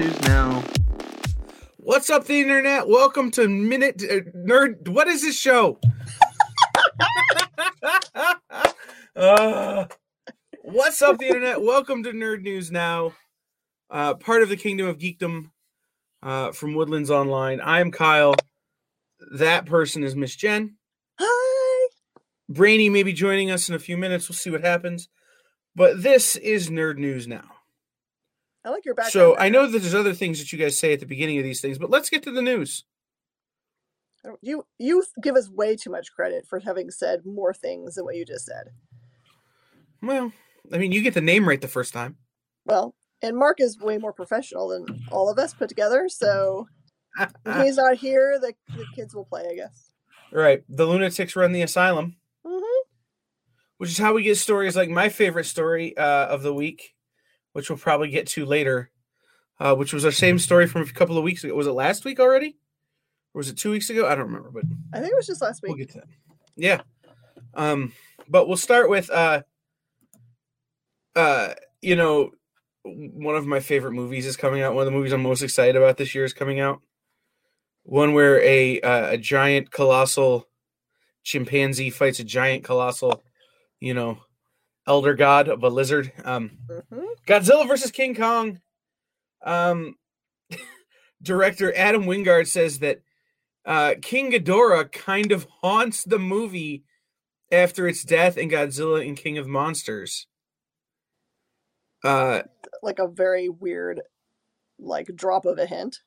News Now. What's up, the internet? Welcome to Minute uh, Nerd. What is this show? uh, what's up, the internet? Welcome to Nerd News Now, uh, part of the Kingdom of Geekdom uh, from Woodlands Online. I am Kyle. That person is Miss Jen. Hi. Brainy may be joining us in a few minutes. We'll see what happens. But this is Nerd News Now. I like your background. So. I know that there's other things that you guys say at the beginning of these things, but let's get to the news. You you give us way too much credit for having said more things than what you just said. Well, I mean, you get the name right the first time. Well, and Mark is way more professional than all of us put together. So he's not here, the, the kids will play, I guess. right. The lunatics run the asylum, hmm which is how we get stories like my favorite story uh, of the week, which we'll probably get to later, uh, which was our same story from a couple of weeks ago. Was it last week already? Or was it two weeks ago? I don't remember, but I think it was just last week. we'll get to that. Yeah. Um, but we'll start with uh uh you know one of my favorite movies is coming out. One of the movies I'm most excited about this year is coming out. One where a uh, a giant colossal chimpanzee fights a giant colossal, you know, elder god of a lizard. Um hmm Godzilla versus King Kong. Um, director Adam Wingard says that uh, King Ghidorah kind of haunts the movie after its death in Godzilla and King of Monsters. Uh, Like a very weird, like drop of a hint.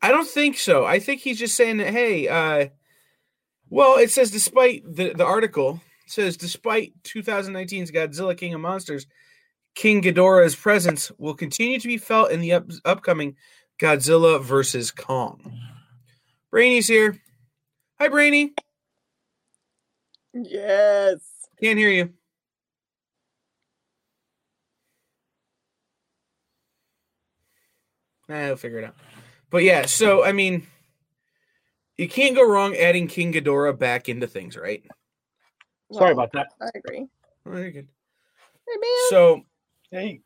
I don't think so. I think he's just saying that. Hey, uh, well, it says despite the the article says despite 2019's Godzilla King of Monsters, King Ghidorah's presence will continue to be felt in the up, upcoming Godzilla versus Kong. Brainy's here. Hi, Brainy. Yes. Can't hear you. I'll figure it out. But yeah, so I mean, you can't go wrong adding King Ghidorah back into things, right? Sorry Well, about that. I agree. Very good. Hey man. So Hey,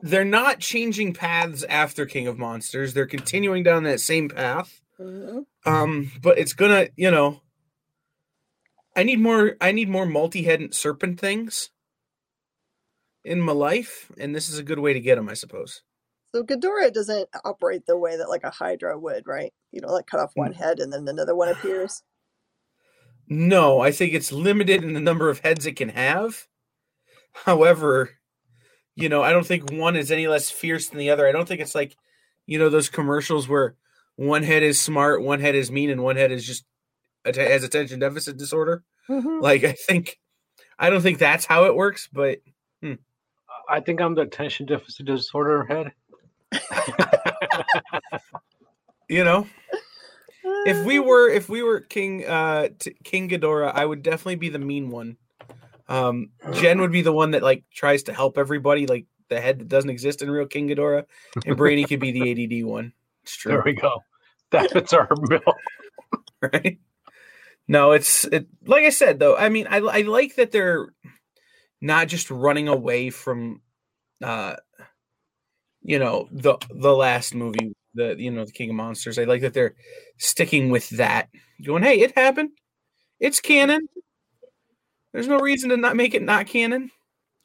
they're not changing paths after King of Monsters. They're continuing down that same path. Mhm. Um, but it's gonna, you know, I need more. I need more multi-headed serpent things in my life, and this is a good way to get them, I suppose. So Ghidorah doesn't operate the way that like a Hydra would, right? You know, like cut off one head and then another one appears. No, I think it's limited in the number of heads it can have. However, you know, I don't think one is any less fierce than the other. I don't think it's like, you know, those commercials where one head is smart, one head is mean, and one head is just has attention deficit disorder. Mhm. Like, I think, I don't think that's how it works, but I think I'm the attention deficit disorder head. you know, if we were if we were King uh t- King Ghidorah, I would definitely be the mean one. Um Jen would be the one that like tries to help everybody, like the head that doesn't exist in real King Ghidorah, and Brainy could be the ADD one. It's There we go. That fits our bill. right? No, it's it. Like I said, though, I mean, I I like that they're not just running away from, uh, you know, the the last movie, the you know, the King of Monsters. I like that they're sticking with that, going, hey, it happened, it's canon. There's no reason to not make it not canon.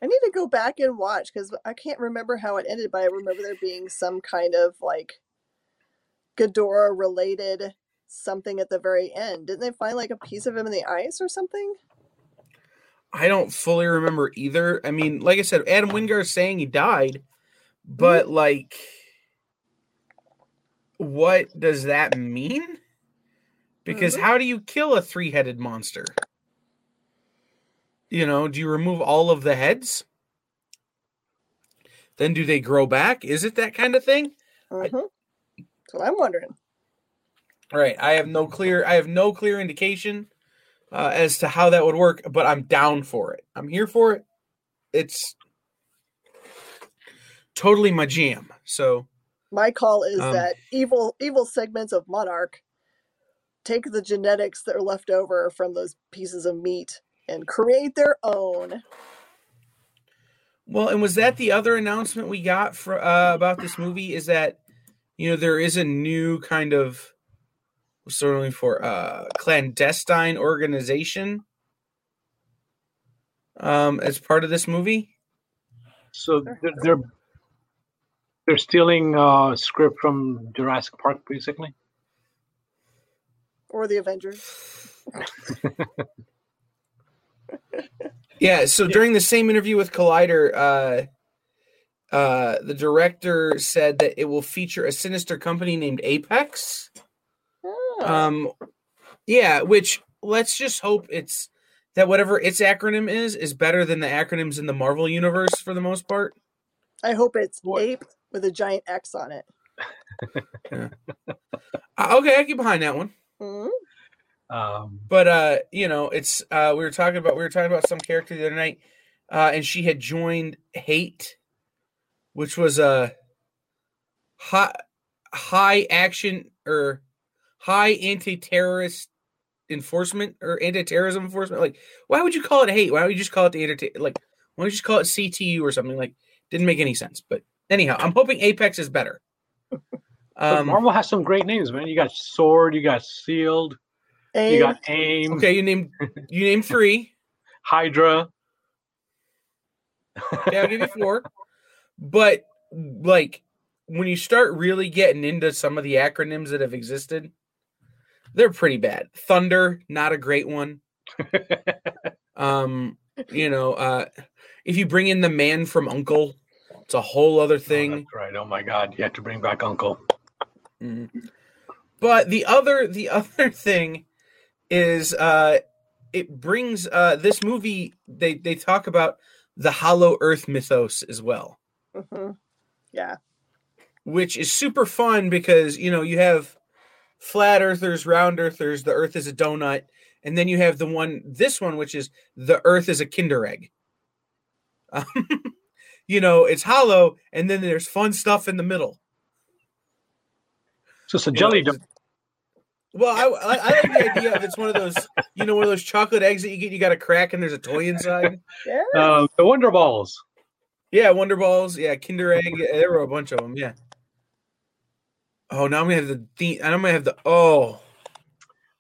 I need to go back and watch because I can't remember how it ended, but I remember there being some kind of like Ghidorah related something at the very end. Didn't they find like a piece of him in the ice or something? I don't fully remember either. I mean, like I said, Adam Wingard is saying he died, but mm-hmm. like, what does that mean? Because Mhm. how do you kill a three headed monster? You know, do you remove all of the heads? Then do they grow back? Is it that kind of thing? Mm-hmm. That's what I'm wondering. Right. I have no clear I have no clear indication uh, as to how that would work, but I'm down for it. I'm here for it. It's totally my jam. So My call is Um, that evil evil segments of Monarch take the genetics that are left over from those pieces of meat and create their own. Well, and was that the other announcement we got for uh, about this movie? Is that you know there is a new kind of certainly for uh, clandestine organization um, as part of this movie. So they're they're, they're stealing uh, script from Jurassic Park, basically. Or the Avengers. Yeah. So during the same interview with Collider, uh, uh, the director said that it will feature a sinister company named Apex. Oh, Um, yeah, which let's just hope it's that whatever its acronym is is better than the acronyms in the Marvel universe for the most part. I hope it's What- ape with a giant X on it. Uh, okay, I get behind that one. Mhm. Um, But uh, you know, it's uh we were talking about we were talking about some character the other night, uh, and she had joined Hate, which was a high high action or high anti-terrorist enforcement or anti-terrorism enforcement. Like, why would you call it Hate? Why don't you just call it the anti like why don't you just call it CTU or something? Like, didn't make any sense. But anyhow, I'm hoping Apex is better. Um, Marvel has some great names, man. You got Sword, you got SHIELD, you got Aim, okay, you named you named three. Hydra. Yeah, I'll give you four. But like when you start really getting into some of the acronyms that have existed, they're pretty bad. Thunder, not a great one. Um, you know, uh if you bring in the man from Uncle, it's a whole other Oh, thing. that's right. Oh my God, you have to bring back Uncle. Mhm. But the other the other thing is uh it brings uh this movie they they talk about the hollow earth mythos as well. Mhm. Yeah. which is super fun because you know you have flat earthers round earthers the earth is a donut and then you have the one this one which is the earth is a kinder egg um, you know it's hollow and then there's fun stuff in the middle So it's a jelly it's- donut. well I, I, I like the idea of it's one of those you know one of those chocolate eggs that you get you got a crack and there's a toy inside Yeah. Uh, the Wonder Balls. yeah wonder balls yeah kinder egg yeah, there were a bunch of them yeah oh now i'm gonna have the, the i'm gonna have the oh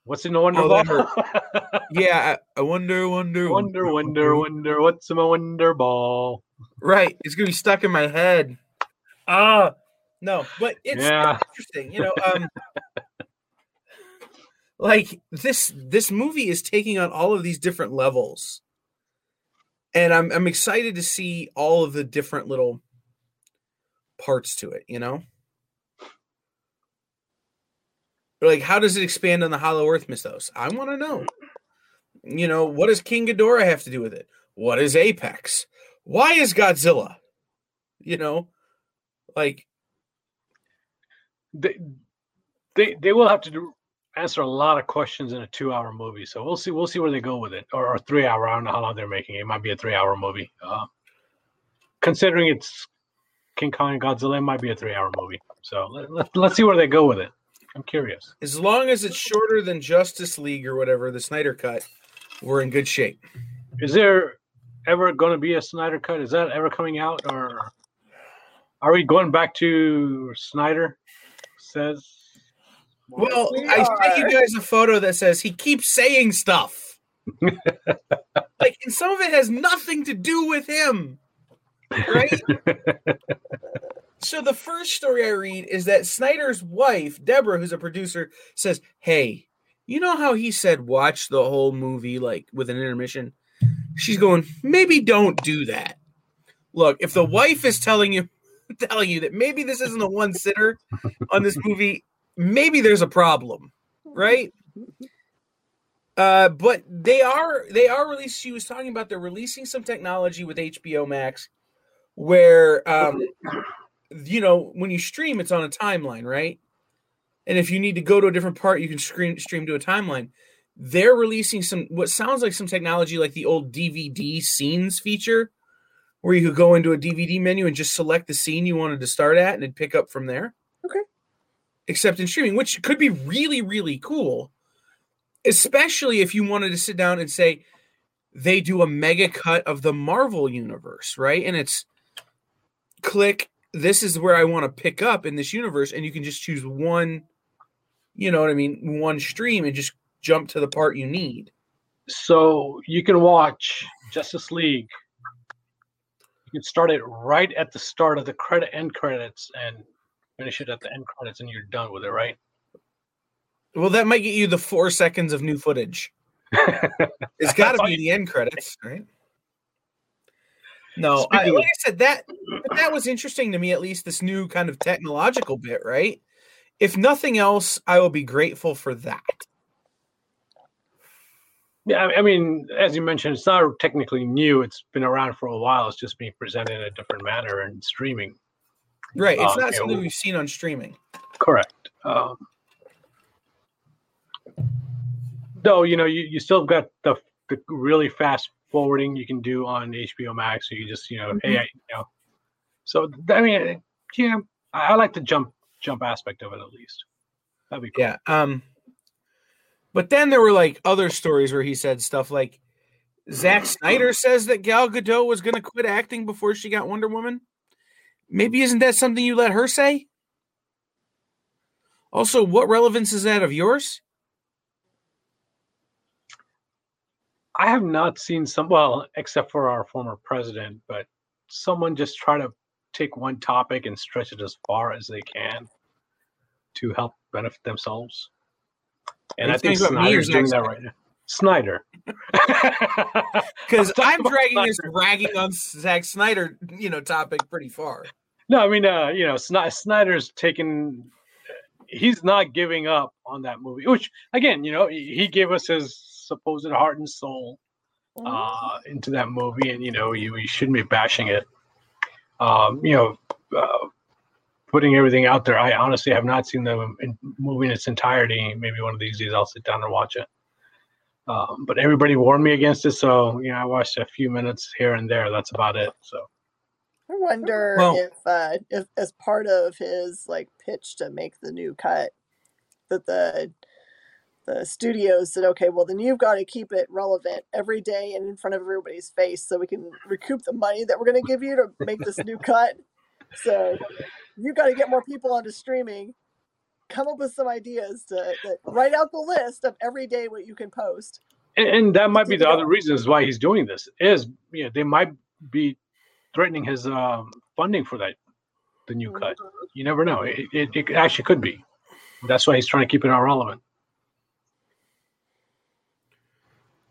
What's in the Wonder Oh, Ball? that Yeah, I, I wonder, wonder, wonder, wonder, wonder. What's in my Wonder Ball? Right, it's gonna be stuck in my head. Ah, no, but it's Yeah. interesting. You know, um, like this this movie is taking on all of these different levels, and I'm I'm excited to see all of the different little parts to it. You know, like how does it expand on the Hollow Earth mythos? I want to know. You know, what does King Ghidorah have to do with it? What is Apex? Why is Godzilla? You know, like They, they, they will have to do, answer a lot of questions in a two-hour movie. So we'll see. We'll see where they go with it, or, or three-hour. I don't know how long they're making it. It might be a three-hour movie. Uh, considering it's King Kong and Godzilla, it might be a three-hour movie. So let, let, let's see where they go with it. I'm curious. as long as it's shorter than Justice League or whatever, the Snyder cut, we're in good shape. Is there ever going to be a Snyder cut? Is that ever coming out, or are we going back to Snyder says? Well, We I sent you guys a photo that says he keeps saying stuff. like, and some of it has nothing to do with him. Right? so the first story I read is that Snyder's wife, Deborah, who's a producer, says, Hey, you know how he said watch the whole movie like with an intermission? She's going, maybe don't do that. Look, if the wife is telling you telling you that maybe this isn't a one sitter on this movie, maybe there's a problem, right? Uh, but they are they are released. She was talking about they're releasing some technology with HBO Max, where um, you know when you stream, it's on a timeline, right? And if you need to go to a different part, you can stream stream to a timeline. They're releasing some what sounds like some technology like the old DVD scenes feature, where you could go into a DVD menu and just select the scene you wanted to start at and it'd pick up from there. Okay. Except in streaming, which could be really, really cool. Especially if you wanted to sit down and say, they do a mega cut of the Marvel universe, right? And it's click, this is where I want to pick up in this universe, and you can just choose one, you know what I mean, one stream and just jump to the part you need. So you can watch Justice League. You can start it right at the start of the credit end credits and finish it at the end credits, and you're done with it, right? Well, that might get you the four seconds of new footage. It's got to be the end credits, right? No, I, like I said, that that was interesting to me. At least this new kind of technological bit, right? If nothing else, I will be grateful for that. Yeah, I- I mean, as you mentioned, it's not technically new. It's been around for a while. It's just being presented in a different manner and streaming. Right? It's Uh, not something well- we've seen on streaming. Correct. Um, though, you know, you, you still got the, the really fast forwarding you can do on HBO Max. So you just, you know, hey, I, you know. So I mean, yeah, I, I like the jump jump aspect of it at least. That'd be cool. Yeah. Um. But then there were like other stories where he said stuff like, Zack Snyder says that Gal Gadot was going to quit acting before she got Wonder Woman. Maybe isn't that something you let her say? Also, what relevance is that of yours? I have not seen some well, except for our former president, but someone just try to take one topic and stretch it as far as they can to help benefit themselves. And I think talking about me or Snyder's doing that right now. Snyder. Because I'm I'm talking about dragging this ragging on Zack Snyder, you know, topic pretty far. no, I mean, uh, you know, Snyder's taken. He's not giving up on that movie, which again, you know, he, he gave us his supposed heart and soul uh, into that movie, and you know, you, you shouldn't be bashing it. Um, you know, uh, putting everything out there. I honestly have not seen the in- movie in its entirety. Maybe one of these days I'll sit down and watch it. Um, but everybody warned me against it, so you know, I watched a few minutes here and there. That's about it. So. I wonder Well- if, uh, if, as part of his like pitch to make the new cut, that the the studios said, okay, well then you've got to keep it relevant every day and in front of everybody's face, so we can recoup the money that we're going to give you to make this new cut. So you got to get more people onto streaming. Come up with some ideas to that, write out the list of every day what you can post. and, and that might be the other going. reasons why he's doing this is you know they might be threatening his um, funding for that the new cut you never know it, it, it actually could be that's why he's trying to keep it relevant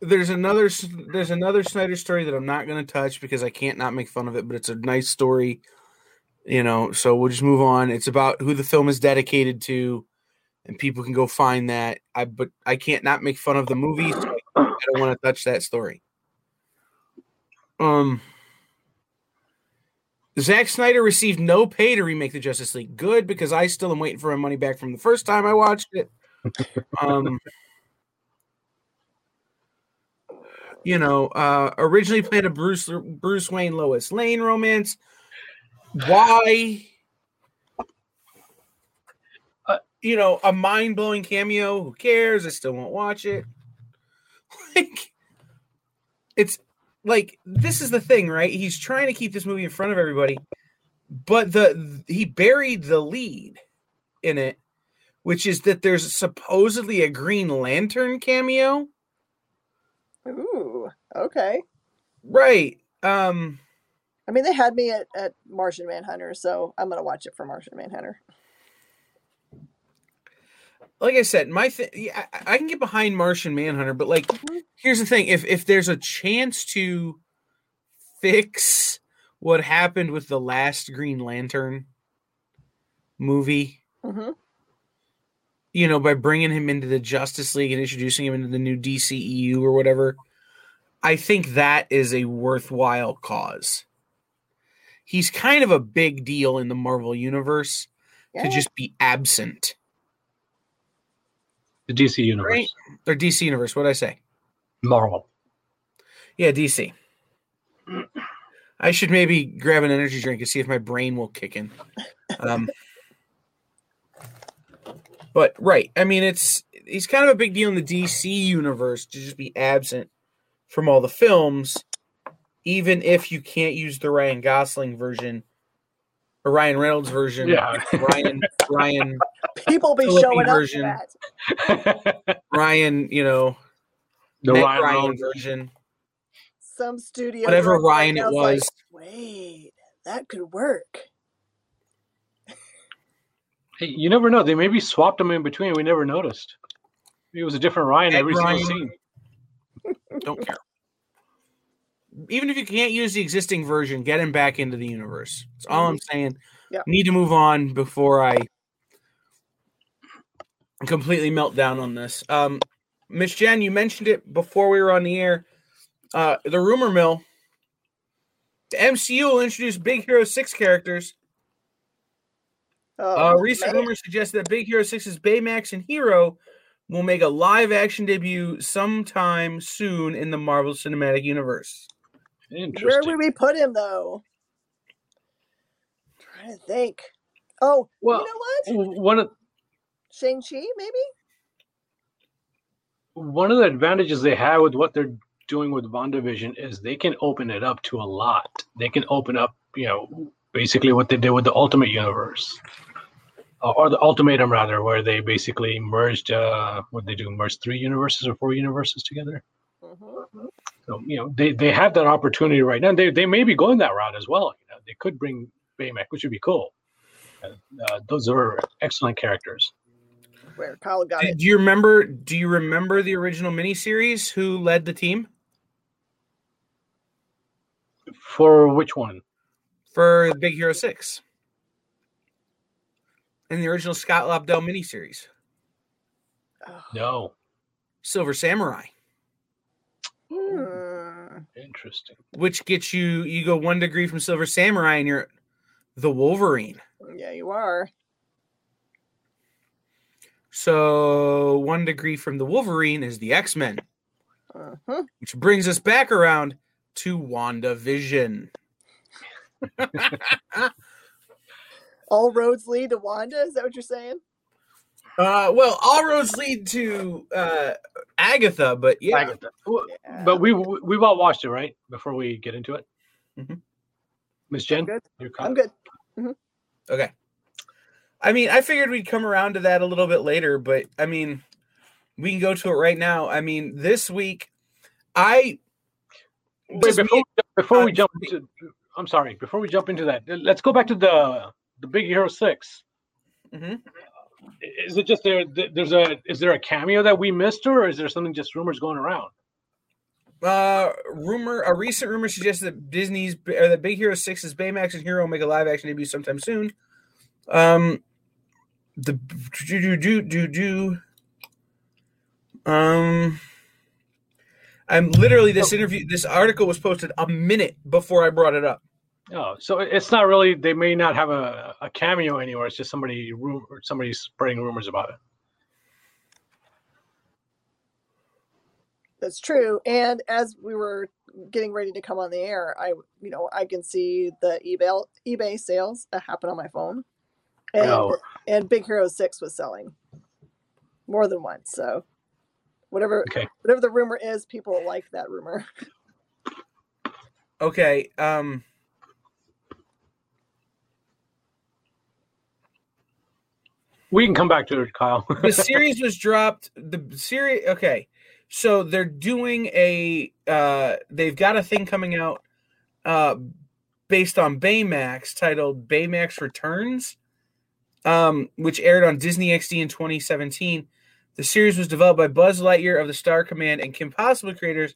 There's another there's another Snyder story that I'm not going to touch because I can't not make fun of it, but it's a nice story, you know. So we'll just move on. It's about who the film is dedicated to, and people can go find that. I but I can't not make fun of the movie. So I, don't want to touch that story. Um, Zack Snyder received no pay to remake the Justice League. Good because I still am waiting for my money back from the first time I watched it. Um. you know, uh, originally planned a Bruce Bruce Wayne Lois Lane romance. Why? Uh, you know, a mind blowing cameo. Who cares? I still won't watch it. Like, it's like this is the thing, right? He's trying to keep this movie in front of everybody, but the he buried the lead in it, which is that there's supposedly a Green Lantern cameo. Ooh, okay. Right. Um I mean, they had me at, at Martian Manhunter, so I'm gonna watch it for Martian Manhunter. like I said, my thing yeah, I, I can get behind Martian Manhunter, but like Mhm. here's the thing, if if there's a chance to fix what happened with the last Green Lantern movie, hmm you know, by bringing him into the Justice League and introducing him into the new DCEU or whatever, I think that is a worthwhile cause. He's kind of a big deal in the Marvel universe Yeah. to just be absent. the dc universe Right. Or DC universe, what did I say? marvel Yeah, DC. I should maybe grab an energy drink and see if my brain will kick in. Um, but right, I mean, it's he's kind of a big deal in the DC universe to just be absent from all the films, even if you can't use the Ryan Gosling version or Ryan Reynolds version. Yeah. Ryan Ryan People be Phillippe showing up version. for that. Ryan, you know, the Meg Ryan Ryan Reynolds- version. Some studio. Whatever director Ryan it was was. Like, Wait, that could work. Hey, you never know. They maybe swapped them in between. We never noticed. It was a different Ryan Meg every Ryan. single scene. Don't care. Even if you can't use the existing version, get him back into the universe. That's all I'm saying. Yeah. Need to move on before I completely melt down on this. Um, Miss Jen, you mentioned it before we were on the air. Uh, the rumor mill. The MCU will introduce Big Hero 6 characters. Oh, Uh, recent man. rumors suggest that Big Hero 6's Baymax and Hero will make a live action debut sometime soon in the Marvel Cinematic Universe. Where would we put him though? trying to think. Oh, Well, you know what? One of Shang Chi, maybe. one of the advantages they have with what they're doing with WandaVision is they can open it up to a lot. They can open up, you know, basically what they did with the Ultimate Universe, uh, or the Ultimatum rather, where they basically merged. Uh, what they do? Merge three universes or four universes together. Mhm. So you know, they, they have that opportunity right now. They they may be going that route as well. You know, they could bring Baymax, which would be cool. Uh, those are excellent characters. Where Kyle got Do, it. do you remember? Do you remember the original miniseries? Who led the team For which one? for Big Hero Six in the original Scott Lobdell miniseries? Oh. No, Silver Samurai, Hmm. interesting. which gets you you go one degree from Silver Samurai and you're the Wolverine. Yeah, you are. So one degree from the Wolverine is the X Men, Mhm. which brings us back around to WandaVision. All roads lead to Wanda. Is that what you're saying? Uh, well, all roads lead to uh, Agatha, but yeah, Agatha. Yeah. But we we- we've all watched it, right? Before we get into it, Mhm. Miss Jen, you good. your I'm comment? good. Okay. I mean, I figured we'd come around to that a little bit later, but I mean, we can go to it right now. I mean, this week, I Wait, before, me- we- before we uh, jump into, I'm sorry. Before we jump into that, let's go back to the the Big Hero Six. Mhm. Is it just there? There's a is there a cameo that we missed, or is there something just rumors going around? uh rumor a recent rumor suggests that Disney's or that Big Hero 6's Baymax and Hero make a live action debut sometime soon. Um the do do do do do um I'm literally this interview this article was posted a minute before I brought it up. Oh, so it's not really. They may not have a, a cameo anywhere. It's just somebody ru- somebody spreading rumors about it. That's true. And as we were getting ready to come on the air, I, you know, I can see the eBay eBay sales that happen on my phone, and Oh. and Big Hero Six was selling more than once. So whatever Okay. whatever the rumor is, people like that rumor. Okay, um We can come back to it, Kyle. the series was dropped the series okay. So they're doing a uh they've got a thing coming out uh based on baymax titled baymax returns um which aired on disney xd in 2017 the series was developed by buzz lightyear of the star command and kim possible creators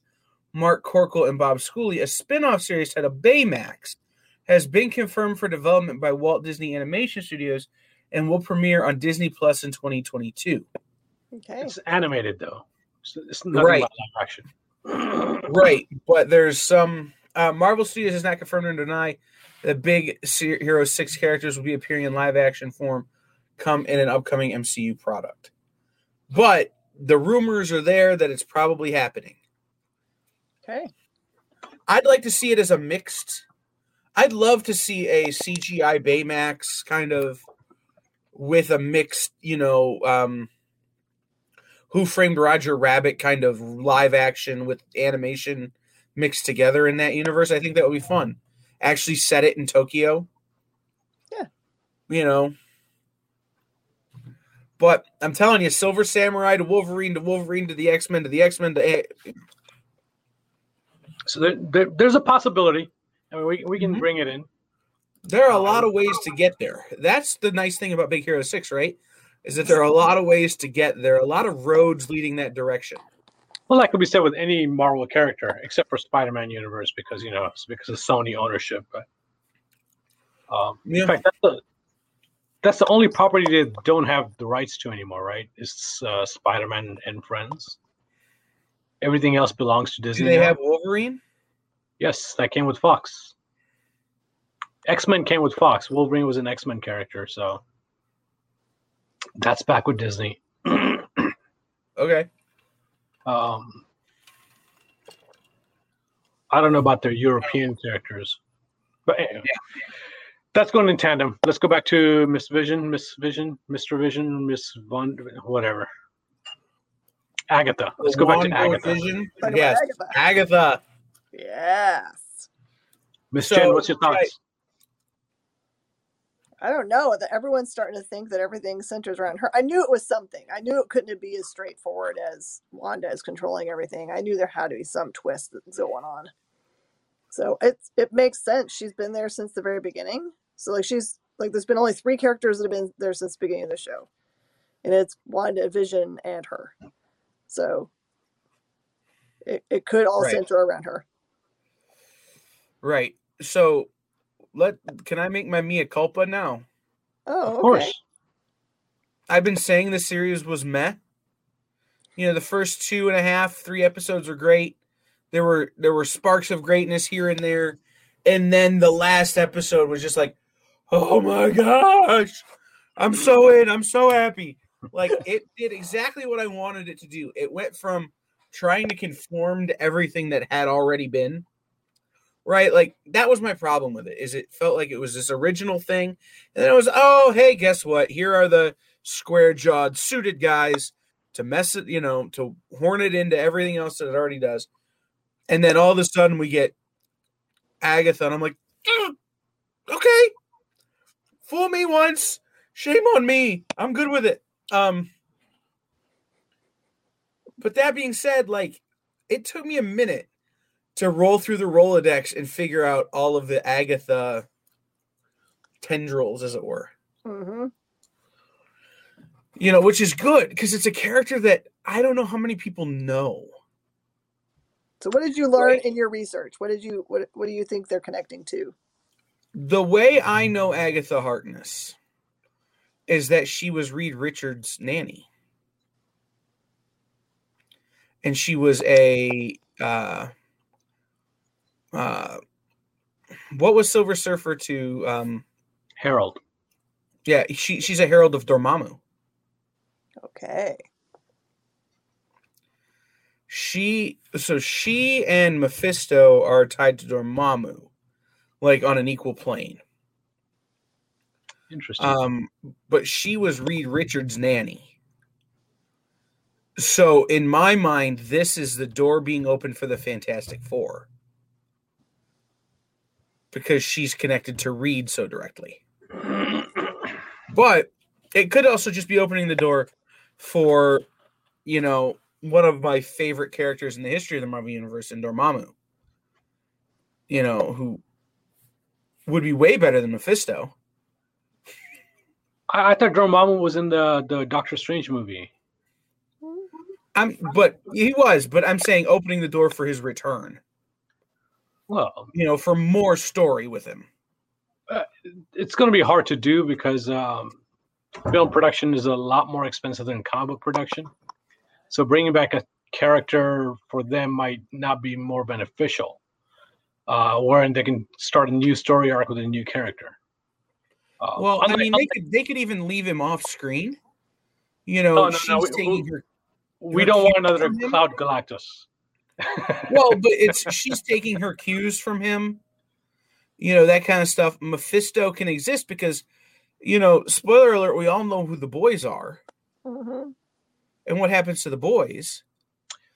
mark mccorkle and bob schooley a spin-off series titled baymax has been confirmed for development by walt disney animation studios and will premiere on disney plus in 2022 Okay. it's animated though. It's, it's nothing Right. live action. right but there's some uh, marvel studios has not confirmed or denied that big hero 6 characters will be appearing in live action form come in an upcoming mcu product but the rumors are there that it's probably happening Okay. i'd like to see it as a mixed i'd love to see a cgi baymax kind of with a mixed you know um Who Framed Roger Rabbit kind of live action with animation mixed together in that universe. I think that would be fun. Actually, set it in Tokyo. Yeah. You know. But I'm telling you, Silver Samurai to Wolverine to Wolverine to the X Men to the X Men to So there, there, there's a possibility. I mean, we, we can Mhm. bring it in. There are a lot of ways to get there. That's the nice thing about Big Hero 6, right? Is that there are a lot of ways to get there, a lot of roads leading that direction. Well, that could be said with any Marvel character, except for Spider-Man universe, because you know it's because of Sony ownership. But um, Yeah. in fact, that's the that's the only property they don't have the rights to anymore, right? Is uh, Spider-Man and Friends. Everything else belongs to Disney. Do Disney. they now. have Wolverine? Yes, that came with Fox. X Men came with Fox. Wolverine was an X Men character, so that's back with Disney. Okay. Um, I don't know about their European characters, but anyway, that's going in tandem. Let's go back to Miss Vision, Miss Vision, Mister Vision, Miss Von, whatever. Agatha. Let's go back to Agatha. Vision? Yes. Agatha. Agatha. Yes. Miss So, Jen, what's your right. I don't know that everyone's starting to think that everything centers around her. I knew it was something. I knew it couldn't be as straightforward as Wanda is controlling everything. I knew there had to be some twist that's going on. So it it makes sense. She's been there since the very beginning. So like she's like there's been only three characters that have been there since the beginning of the show, and it's Wanda, Vision, and her. So it it could all Right. center around her. Right. So let can I make my mea culpa now? Oh, Of okay. course. I've been saying the series was meh. You know, the first two and a half, three episodes were great. There were there were sparks of greatness here and there, and then the last episode was just like, oh my gosh, I'm so in, I'm so happy. Like it did exactly what I wanted it to do. It went from trying to conform to everything that had already been. Right, like that was my problem with it. Is it felt like it was this original thing, and then it was, oh, hey, guess what? Here are the square jawed suited guys to mess it, you know, to horn it into everything else that it already does. And then all of a sudden we get Agatha, and I'm like, "Mm, okay, fool me once, shame on me. I'm good with it. Um, but that being said, like, it took me a minute to roll through the Rolodex and figure out all of the Agatha tendrils, as it were hmm you know, which is good because it's a character that I don't know how many people know. So what did you learn in your research? What did you what what do you think they're connecting to? The way I know Agatha Harkness is that she was Reed Richards' nanny. And she was a uh uh what was Silver Surfer to um herald. yeah, she she's a herald of Dormammu. Okay. She so she and Mephisto are tied to Dormammu, like on an equal plane. Interesting. Um, but she was Reed Richards' nanny. So in my mind, this is the door being opened for the Fantastic Four. Because she's connected to Reed so directly. But it could also just be opening the door for, you know, one of my favorite characters in the history of the Marvel Universe in Dormammu. You know, who would be way better than Mephisto. I, I thought Dormammu was in the the Doctor Strange movie. I'm but he was, but I'm saying opening the door for his return. Well, You know, for more story with him. it's going to be hard to do because um, film production is a lot more expensive than comic book production. So bringing back a character for them might not be more beneficial. Uh, wherein they can start a new story arc with a new character. Uh, Well, I mean, they could they could even leave him off screen. You know, No, no, she's no, we- taking her. we her don't want another? Cloud Galactus. Well, but it's she's taking her cues from him. You know that kind of stuff. Mephisto can exist because, you know, spoiler alert: we all know who the boys are. hmm and what happens to the boys.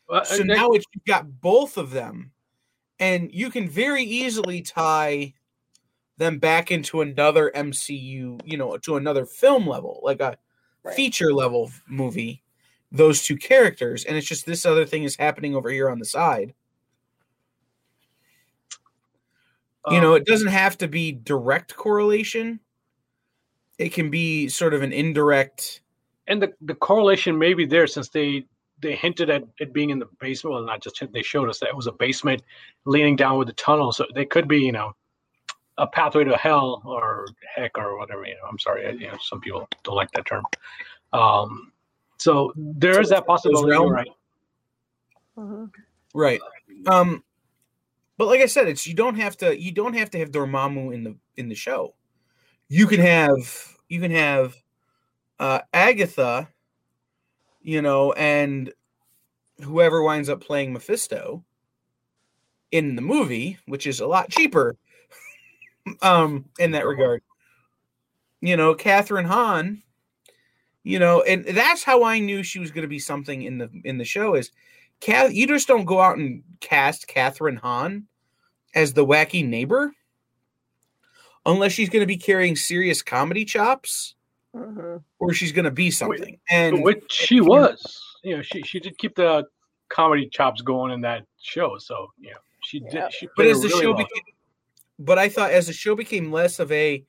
Well, So uh, now it's, you've got both of them, and you can very easily tie them back into another MCU, you know, to another film level, like a Right. feature level movie. Those two characters, and it's just this other thing is happening over here on the side. you know, um, it doesn't have to be direct correlation. It can be sort of an indirect. and the, the correlation may be there since they they hinted at it being in the basement. Well, not just hint, they showed us that it was a basement leaning down with the tunnel. So they could be, you know, a pathway to hell or heck or whatever. You know, I'm sorry, I- you know, some people don't like that term. Um, so there is that possibility. Right? Mhm. Right. Um but like I said, it's you don't have to you don't have to have Dormammu in the in the show. You can have you can have uh Agatha, you know, and whoever winds up playing Mephisto in the movie, which is a lot cheaper um in that regard. You know, Kathryn Hahn, you know, and that's how I knew she was going to be something in the in the show is Kath, you just don't go out and cast Kathryn Hahn as the wacky neighbor unless she's going to be carrying serious comedy chops Mhm. or she's going to be something. And Which she was. You know, she she did keep the comedy chops going in that show. So you know, she Yeah. did. She but played as the really show well. became, but I thought as the show became less of a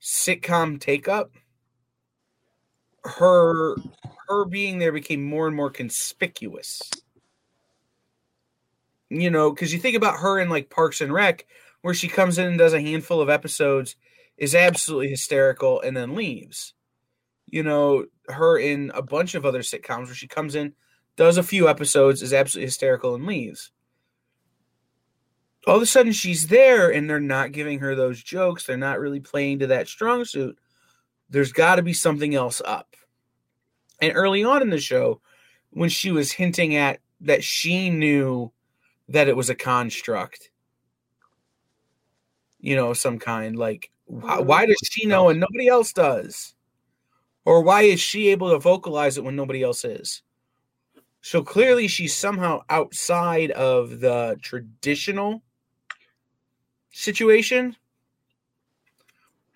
sitcom take up, her her being there became more and more conspicuous. You know, because you think about her in like Parks and Rec, where she comes in and does a handful of episodes, is absolutely hysterical, and then leaves. You know, her in a bunch of other sitcoms where she comes in, does a few episodes, is absolutely hysterical, and leaves all of a sudden she's there and they're not giving her those jokes. They're not really playing to that strong suit. There's got to be something else up. And early on in the show, when she was hinting at that she knew that it was a construct, you know, some kind, like, why, why does she know and nobody else does? Or why is she able to vocalize it when nobody else is? So clearly, she's somehow outside of the traditional situation.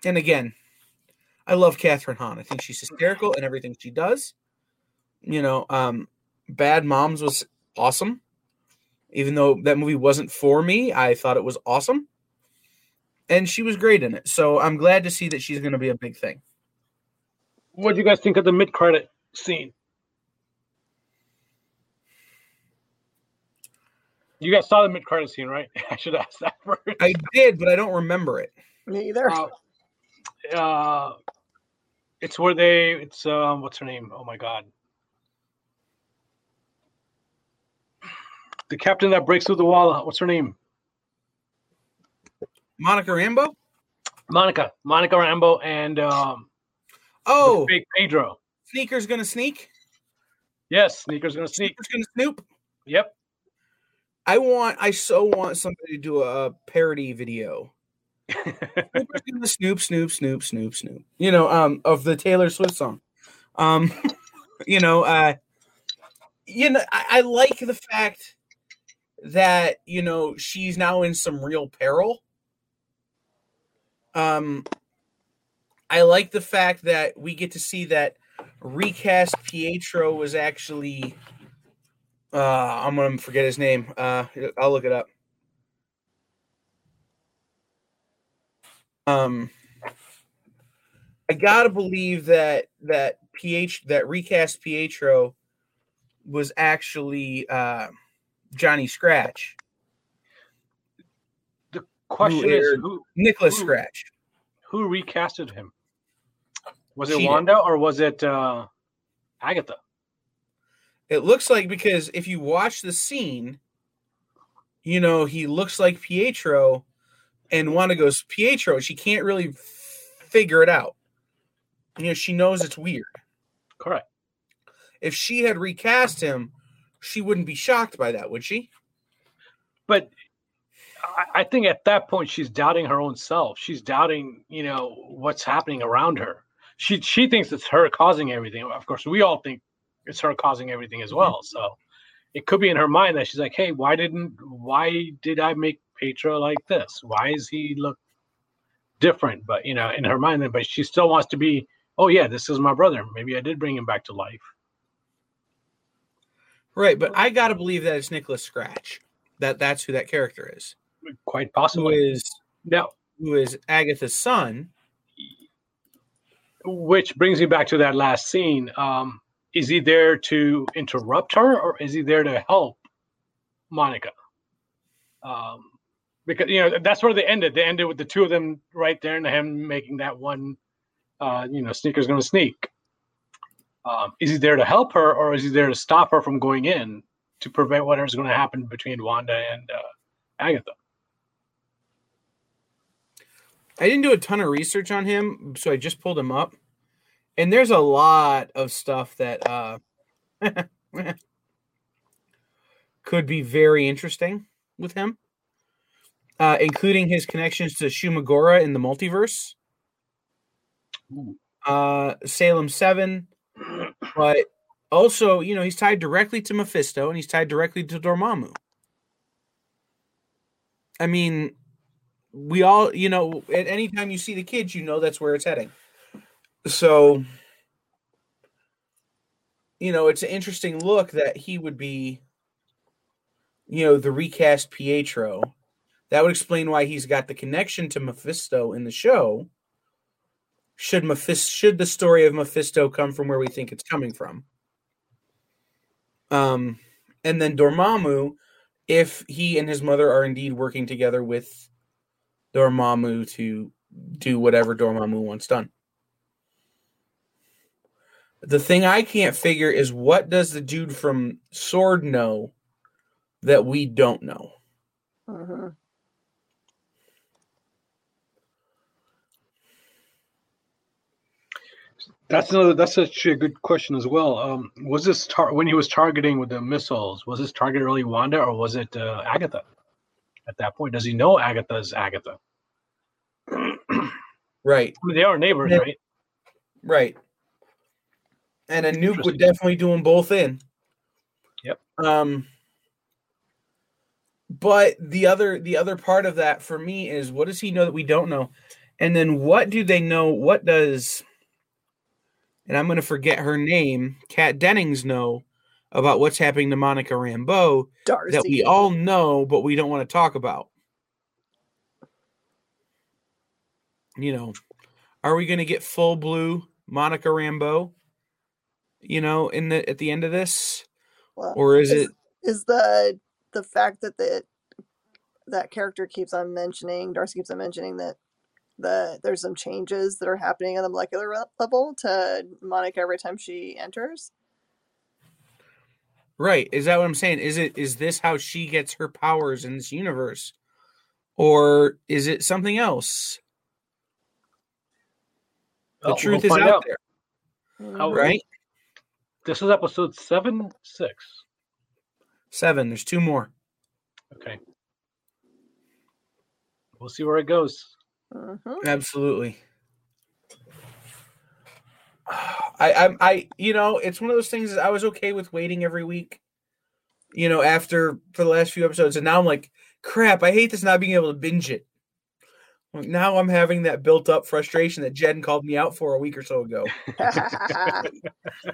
And again, I love Kathryn Hahn. I think she's hysterical in everything she does. You know, um, Bad Moms was awesome. Even though that movie wasn't for me, I thought it was awesome. And she was great in it. So I'm glad to see that she's going to be a big thing. What do you guys think of the mid credit scene? You guys saw the mid credit scene, right? I should ask that first. I did, but I don't remember it. Me either. Uh, uh, it's where they. It's um. What's her name? Oh my god. The captain that breaks through the wall. What's her name? Monica Rambeau? Monica. Monica Rambeau and um. Oh, fake Pietro. Sneaker's to sneak? Yes, sneakers gonna sneak. Sneaker's to snoop? Yep. I want, I so want somebody to do a parody video. Snoop, snoop, snoop, snoop, snoop. You know, um, of the Taylor Swift song. Um, you know, uh, you know, I, I like the fact that you know she's now in some real peril. Um, I like the fact that we get to see that recast Pietro was actually. Uh, I'm gonna forget his name. Uh, I'll look it up. Um, I gotta believe that that ph that recast Pietro was actually uh, Johnny Scratch, The Question is aired- who Nicholas Ooh. Scratch. who recasted him? Was it She did. Wanda or was it uh, Agatha? It looks like because if you watch the scene, you know he looks like Pietro, and Wanda goes Pietro, and she can't really figure it out. You know, she knows it's weird. Correct. If she had recast him, she wouldn't be shocked by that, would she? But I, I think at that point she's doubting her own self. She's doubting, you know, what's happening around her. She she thinks it's her causing everything. Of course, we all think it's her causing everything as mm-hmm. well. So it could be in her mind that she's like, hey, why didn't why did I make Pietro like this? Why is he look different? But you know, in her mind, but she still wants to be. Oh yeah, this is my brother. Maybe I did bring him back to life. Right, but I gotta believe that it's Nicholas Scratch. That that's who that character is. Quite Who possibly. is Now, who is Agatha's son? which brings me back to that last scene. Um, is he there to interrupt her, or is he there to help Monica? Um, because you know that's where they ended. They ended with the two of them right there, and him making that one. Uh, you know, sneaker's going to sneak. Um, is he there to help her, or is he there to stop her from going in to prevent whatever's going to happen between Wanda and uh, Agatha? I didn't do a ton of research on him, so I just pulled him up. And there's a lot of stuff that uh could be very interesting with him. Uh, including his connections to Shuma-Gorath in the multiverse. Uh, Salem 7, but also, you know, he's tied directly to Mephisto and he's tied directly to Dormammu. I mean, we all, you know, at any time you see the kids, you know that's where it's heading. So, you know, it's an interesting look that he would be, you know, the recast Pietro. That would explain why he's got the connection to Mephisto in the show. Should Mephisto, should the story of Mephisto come from where we think it's coming from? Um, and then Dormammu, if he and his mother are indeed working together with Dormammu to do whatever Dormammu wants done. The thing I can't figure is what does the dude from Sword know that we don't know? Mhm. That's another. That's actually a good question as well. Um, was this tar- when he was targeting with the missiles? Was this target really Wanda or was it uh, Agatha? At that point, does he know Agatha is Agatha? I Right, mean, they are neighbors, Yeah. right? right. And a nuke would definitely do them both in. Yep. Um but the other the other part of that for me is what does he know that we don't know? And then what do they know? What does and I'm going to forget her name, Kat Dennings know about what's happening to Monica Rambeau Darcy. that we all know but we don't want to talk about. You know, are we going to get full blue Monica Rambeau? You know, in the at the end of this, Well, or is it is the the fact that the that character keeps on mentioning Darcy keeps on mentioning that the there's some changes that are happening on the molecular re- level to Monica every time she enters. right? Is that what I'm saying? Is it is this how she gets her powers in this universe, or is it something else? The Well, truth we'll is out, out. there, How- Mhm. right? This is episode seven, six. Seven. There's two more. Okay. We'll see where it goes. Mhm. Absolutely. I, I, I, you know, it's one of those things. that I was okay with waiting every week, you know, after for the last few episodes, and now I'm like, crap. I hate this not being able to binge it. Like, Now I'm having that built up frustration that Jen called me out for a week or so ago.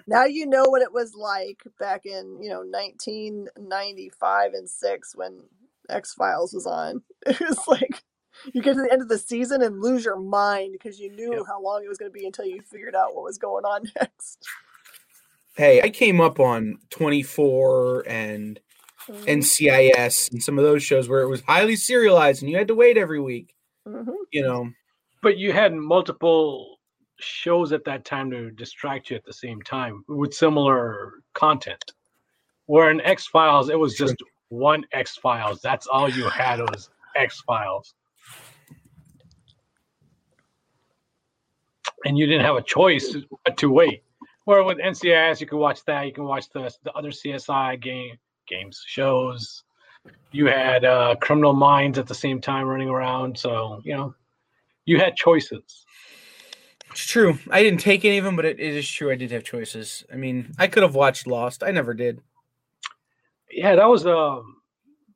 now you know what it was like back in you know 1995 and six when X Files was on. It was like you get to the end of the season and lose your mind because you knew Yep. how long it was going to be until you figured out what was going on next. Hey, I came up on 24 and Mhm. NCIS and some of those shows where it was highly serialized and you had to wait every week. Mhm. You know, But you had multiple shows at that time to distract you at the same time with similar content. Where in X Files, it was just one X Files. That's all you had was X Files. And you didn't have a choice but to wait. Where with NCIS, you can watch that. You can watch the, the other CSI game games shows. You had uh, Criminal Minds at the same time running around. So, you know, you had choices. It's true. I didn't take any of them, but it, it is true. I did have choices. I mean, I could have watched Lost. I never did. Yeah, that was um,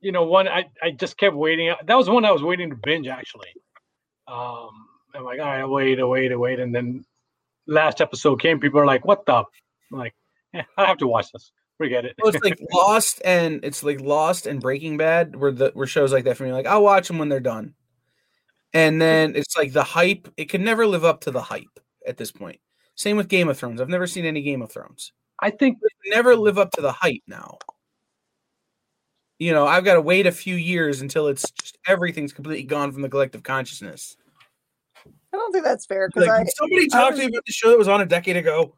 you know, one I I just kept waiting. That was one I was waiting to binge actually. Um, I'm like, all right, wait, wait, wait, and then last episode came. People are like, what the? I'm like, yeah, I have to watch this. Forget it. Well, it's like Lost and it's like Lost and Breaking Bad, where the where shows like that for me. Like I'll watch them when they're done, and then it's like the hype. It can never live up to the hype at this point. Same with Game of Thrones. I've never seen any Game of Thrones. I think never live up to the hype now. You know, I've got to wait a few years until it's just everything's completely gone from the collective consciousness. I don't think that's fair because Like, I, somebody talked to me about the show that was on a decade ago.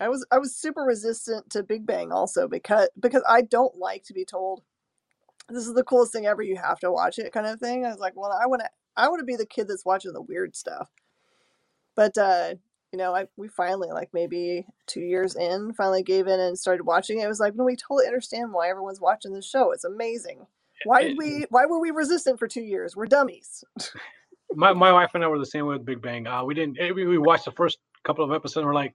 I was I was super resistant to Big Bang also because because I don't like to be told this is the coolest thing ever. You have to watch it, kind of thing. I was like, well, I want to I want to be the kid that's watching the weird stuff. But uh, you know, I we finally like maybe two years in finally gave in and started watching it. It was like, no, we totally understand why everyone's watching this show. It's amazing. Why did we? Why were we resistant for two years? We're dummies. my, my wife and I were the same way with Big Bang. Uh, we didn't. eh, We, we watched the first couple of episodes. and We're like,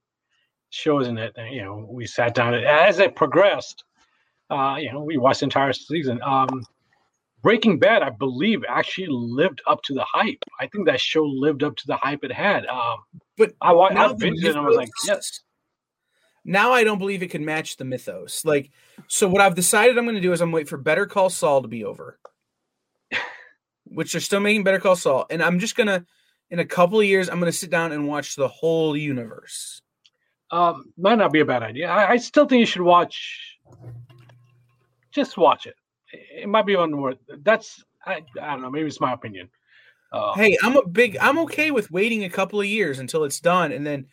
show isn't it? And, you know, we sat down. As it progressed, uh, you know, we watched the entire season. Um, Breaking Bad, I believe, actually lived up to the hype. I think that show lived up to the hype it had. Um, But I, watched, I now binged it and I was like, yes. Now I don't believe it can match the mythos. Like, so what I've decided I'm going to do is I'm wait for Better Call Saul to be over, which they're still making Better Call Saul, and I'm just gonna, in a couple of years, I'm going to sit down and watch the whole universe. Um, might not be a bad idea. I, I still think you should watch. Just watch it. It might be on worth. That's I, I don't know. Maybe it's my opinion. Uh, Hey, I'm a big. I'm okay with waiting a couple of years until it's done, and then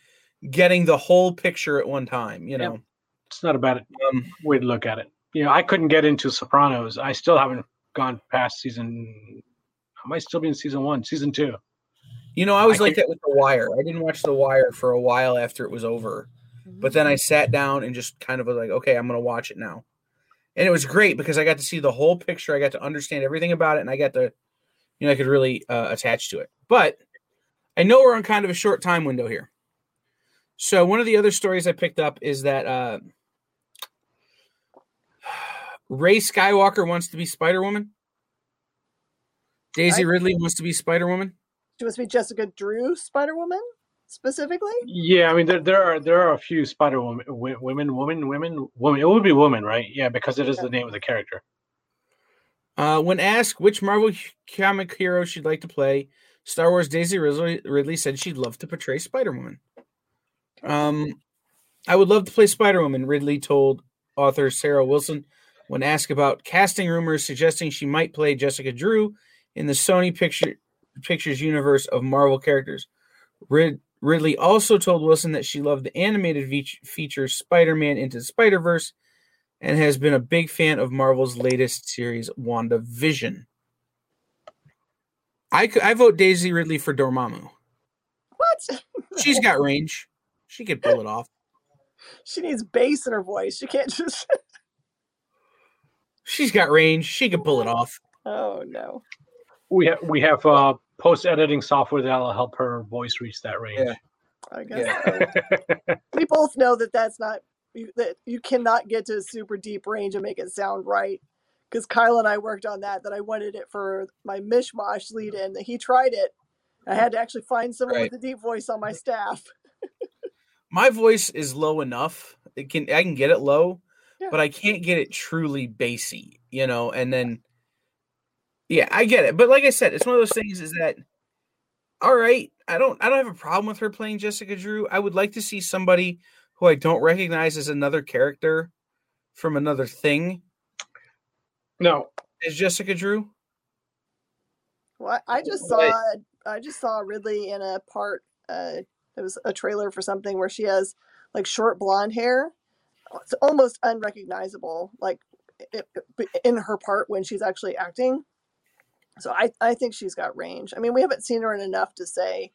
getting the whole picture at one time. You Yeah. know, it's not a bad um, way to look at it. You know, I couldn't get into Sopranos. I still haven't gone past season. I might still be in season one, season two. you know, I was I like can- that with The Wire. I didn't watch The Wire for a while after it was over. But then I sat down and just kind of was like, okay, I'm going to watch it now. And it was great because I got to see the whole picture. I got to understand everything about it, and I got to, you know, I could really uh, attach to it. But I know we're on kind of a short time window here. So one of the other stories I picked up is that uh, Rey Skywalker wants to be Spider Woman. Daisy I- Ridley wants to be Spider Woman. She wants to be Jessica Drew, Spider Woman, specifically. Yeah, I mean there there are there are a few Spider Woman women, women, women, women. It would be women, right? Yeah, because it is the name of the character. Uh, when asked which Marvel comic hero she'd like to play, Star Wars Daisy Ridley, Ridley said she'd love to portray Spider Woman. Um, I would love to play Spider Woman, Ridley told author Sarah Wilson when asked about casting rumors suggesting she might play Jessica Drew in the Sony Picture, Pictures universe of Marvel characters. Rid, Ridley also told Wilson that she loved the animated fe- feature Spider Man Into the Spider Verse and has been a big fan of Marvel's latest series, WandaVision. I vote Daisy Ridley for Dormammu. What? She's got range. She could pull it off. She needs bass in her voice. She can't just. She's got range. She could pull it off. Oh no. We have we have uh, post editing software that'll help her voice reach that range. Yeah. I guess so. we both know that that's not you, that you cannot get to a super deep range and make it sound right. Because Kyle and I worked on that. That I wanted it for my mishmash lead in. That he tried it. I had to actually find someone Right. with a deep voice on my staff. My voice is low enough. It can I can get it low, Yeah. but I can't get it truly bassy, you know, and then yeah, I get it. But like I said, it's one of those things is that all right, I don't I don't have a problem with her playing Jessica Drew. I would like to see somebody who I don't recognize as another character from another thing No, Is Jessica Drew. Well, I I just saw I just saw Ridley in a part. Uh, it was a trailer for something where she has like short blonde hair. It's almost unrecognizable, like i- i- in her part when she's actually acting. So I I think she's got range. I mean, we haven't seen her in enough to say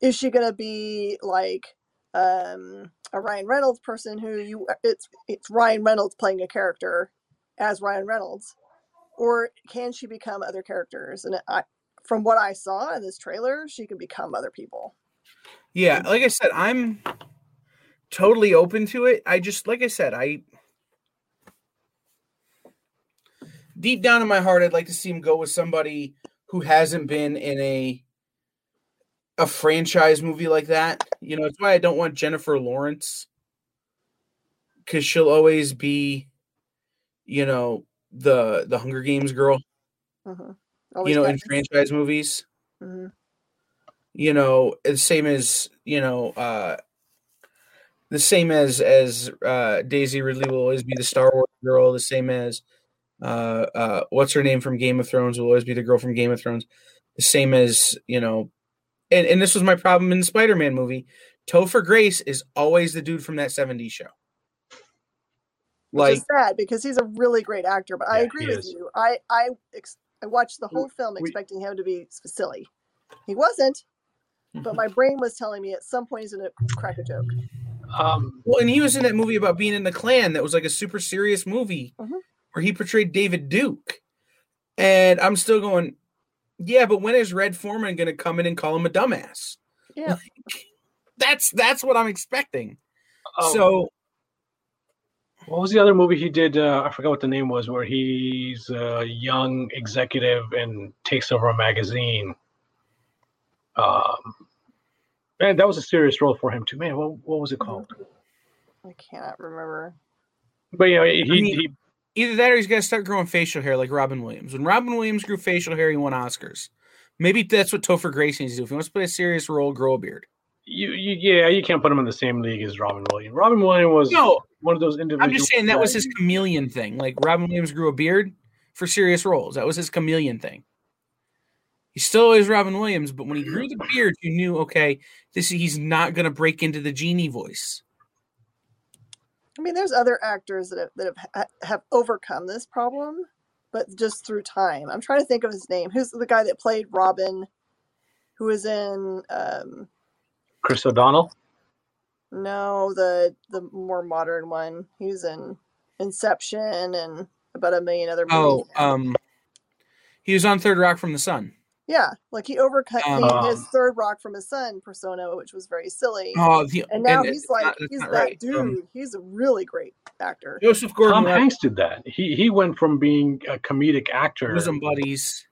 is she going to be like um, a Ryan Reynolds person who you it's it's Ryan Reynolds playing a character as Ryan Reynolds or can she become other characters? And I, from what I saw in this trailer, she can become other people. Yeah, like I said, I'm totally open to it. I just like I said, I deep down in my heart I'd like to see him go with somebody who hasn't been in a a franchise movie like that. You know, it's why I don't want Jennifer Lawrence cuz she'll always be you know, the the Hunger Games girl, hmm you know, in franchise movies. hmm you know the same as you know uh the same as as uh daisy ridley will always be the star wars girl the same as uh uh what's her name from game of thrones will always be the girl from game of thrones the same as you know and, and this was my problem in the spider-man movie topher grace is always the dude from that 70s show Which like is sad because he's a really great actor. But I agree with is. you. I I ex- I watched the whole film We- expecting him to be silly. He wasn't, but my brain was telling me at some point he's going to crack a joke. Um, Well, and he was in that movie about being in the Klan that was like a super serious movie Mhm. Where he portrayed David Duke. And I'm still going, yeah, but when is Red Foreman going to come in and call him a dumbass? Yeah. That's that's what I'm expecting. um, so what was the other movie he did? Uh, I forgot what the name was, where he's a young executive and takes over a magazine. Um, and that was a serious role for him too. Man, what, what was it called? I cannot remember. But yeah, he, mean- he either that or he's got to start growing facial hair like Robin Williams. When Robin Williams grew facial hair, he won Oscars. Maybe that's what Topher Grace needs to do. If he wants to play a serious role, grow a beard. you, you yeah, you can't put him in the same league as Robin Williams. Robin Williams was No, one of those individuals. I'm just saying that was his chameleon thing. Like Robin Williams grew a beard for serious roles. That was his chameleon thing. He still always Robin Williams, but when he grew the beard, you knew okay, this he's not going to break into the genie voice. I mean, there's other actors that have, that have have overcome this problem, but just through time. I'm trying to think of his name. Who's the guy that played Robin? Who was in? Um, Chris O'Donnell. no, the the more modern one. He was in Inception and about a million other movies. Oh, um, he was on Third Rock from the Sun. Yeah, like he overcame Um, his third Rock from his son persona, which was very silly. Oh, the, and now and he's it's like not- he's that right. dude. Um, he's a really great actor. Joseph Gordon-Levitt, Hanks did that. He he went from being a comedic actor bosom buddies.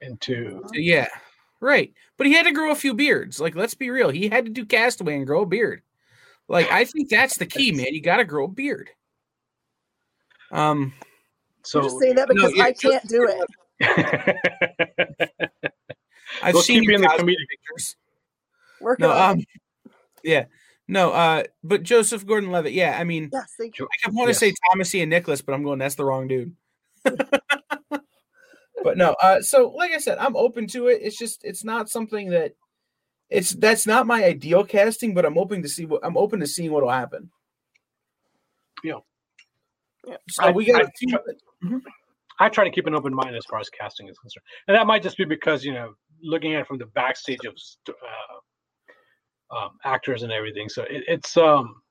into Yeah, right. But he had to grow a few beards. Like, let's be real. He had to do Castaway and grow a beard. Like, I think that's the key, man. You got to grow a beard. Um, so. You're just saying that No, because yeah, I can't do it. I've We'll seen you in the Cosby comedic- pictures. Working No, um, yeah, no, uh, but Joseph Gordon-Levitt. Yeah, I mean, Yes, thank you. I want to Yes. say Thomas Ian Nicholas, but I'm going. That's the wrong dude. but no, uh, so like I said, I'm open to it. It's just it's not something that it's that's not my ideal casting, but I'm open to see what I'm open to seeing what'll happen. Yeah. Yeah. So I- we got a I- few. I try to keep an open mind as far as casting is concerned, and that might just be because you know looking at it from the backstage of uh, um, actors and everything. So it, it's um,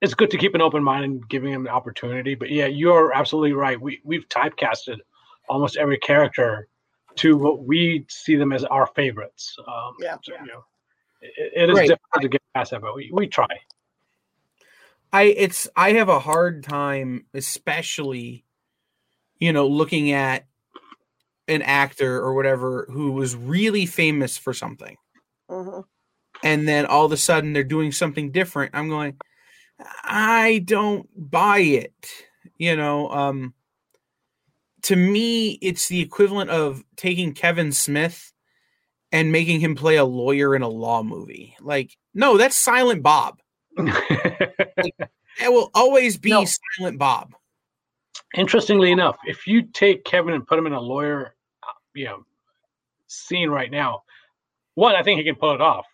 it's good to keep an open mind and giving them the opportunity. But yeah, you're absolutely right. We we've typecasted almost every character to what we see them as our favorites. Um, Yeah. so, you know, it, it is Right. difficult to get past that, but we, we try. I it's I have a hard time, especially, you know, looking at an actor or whatever who was really famous for something. hmm and then all of a sudden they're doing something different. I'm going i don't buy it. You know um to me it's the equivalent of taking kevin smith and making him play a lawyer in a law movie. Like no that's silent bob. It will always be No. silent bob Interestingly enough, if you take Kevin and put him in a lawyer, uh, you know, scene right now, one, I think he can pull it off.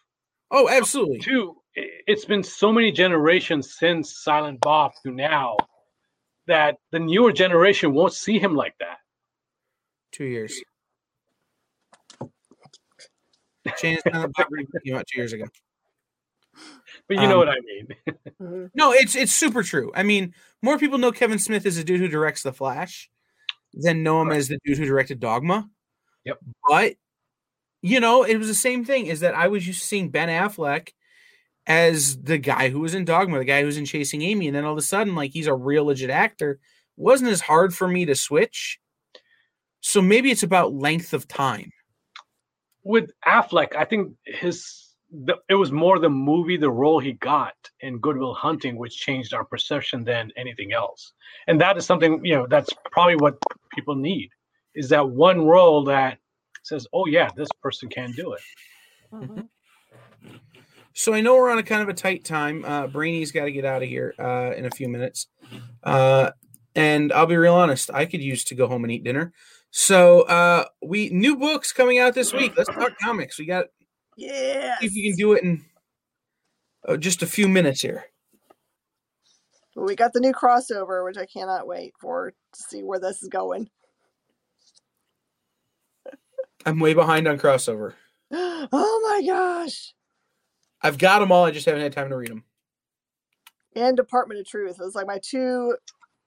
oh absolutely Two, it's been so many generations since Silent Bob to now that the newer generation won't see him like that. two years Chance Bob came out two years ago But you know Um, what I mean. hmm No, it's it's super true. I mean, more people know Kevin Smith as a dude who directs The Flash than know him Right. as the dude who directed Dogma. Yep. But you know, it was the same thing. Is that I was used to seeing Ben Affleck as the guy who was in Dogma, the guy who was in Chasing Amy, and then all of a sudden, like he's a real legit actor. wasn't as hard for me to switch. So maybe it's about length of time. With Affleck, I think his the, it was more the movie, the role he got in Good Will Hunting, which changed our perception than anything else. And that is something you know that's probably what people need is that one role that says, "Oh yeah, this person can do it." Mhm. So I know we're on a kind of a tight time. Uh, Brainy's got to get out of here uh, in a few minutes. Uh, and I'll be real honest, I could use to go home and eat dinner. So uh, we new books coming out this week. Let's talk comics. We got See if you can do it in uh, just a few minutes here. Well, we got the new crossover, which I cannot wait for to see where this is going. I'm way behind on crossover. Oh my gosh. I've got them all. I just haven't had time to read them. And Department of Truth. It's like my two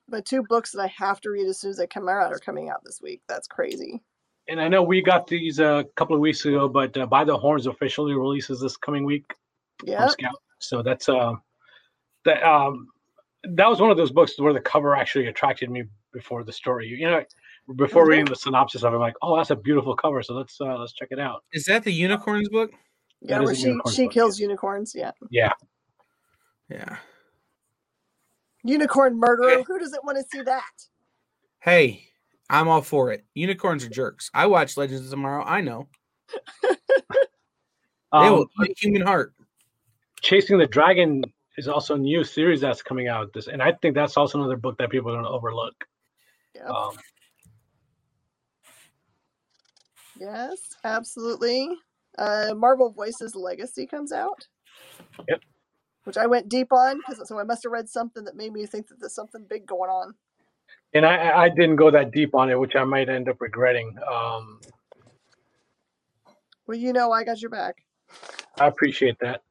my two books that I have to read as soon as they come out are coming out this week. That's crazy. And I know we got these a couple of weeks ago, but uh, By the Horns officially releases this coming week Yeah. Scout. So that's uh, that um, that was one of those books where the cover actually attracted me before the story. You know, before Mhm. reading the synopsis of it, I'm like, oh, that's a beautiful cover. So let's uh, let's check it out. Is that the unicorns book? Yeah, That is where she she book, kills unicorns. Yeah. Yeah, Yeah. Unicorn murderer. Who doesn't want to see that? Hey, I'm all for it. Unicorns are jerks. I watch Legends of Tomorrow. I know. They um, will eat human heart. Chasing the Dragon is also a new series that's coming out. This, and I think that's also another book that people are going to overlook. Yeah. Um, Yes, absolutely. Uh, Marvel Voices Legacy comes out. Yep. Which I went deep on because so I must have read something that made me think that there's something big going on. And I, I didn't go that deep on it, which I might end up regretting. Um, Well, you know, I got your back. I appreciate that.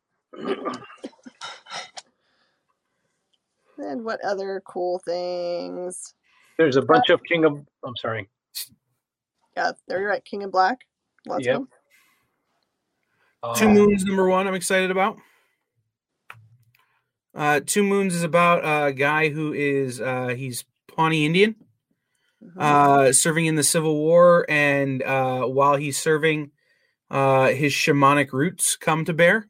And what other cool things? There's a bunch of King of. I'm sorry. Yeah, there you're right. King in Black. Lots Yep. of them. Two Um, Moons number one. I'm excited about. Uh, Two Moons is about a guy who is uh, he's Pawnee Indian, Mhm. uh, serving in the Civil War, and uh, while he's serving, uh, his shamanic roots come to bear,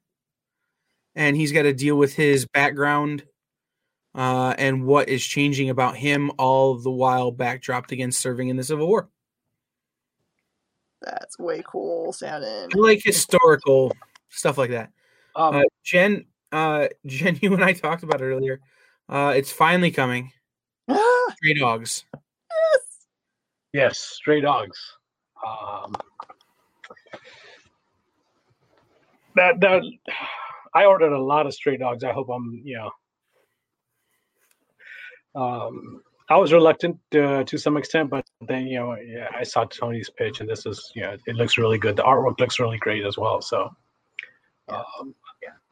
and he's got to deal with his background uh, and what is changing about him, all the while backdropped against serving in the Civil War. That's way cool sounding. I like historical stuff like that. um, Uh, Jen, uh, Jen, you and I talked about it earlier. Uh, it's finally coming. Stray Dogs. yes. yes, Stray Dogs. Um, that that I ordered a lot of Stray Dogs. I hope I'm you know. Um, I was reluctant uh, to some extent, but then you know yeah, I saw Tony's pitch, and this is you know it looks really good. The artwork looks really great as well. So um,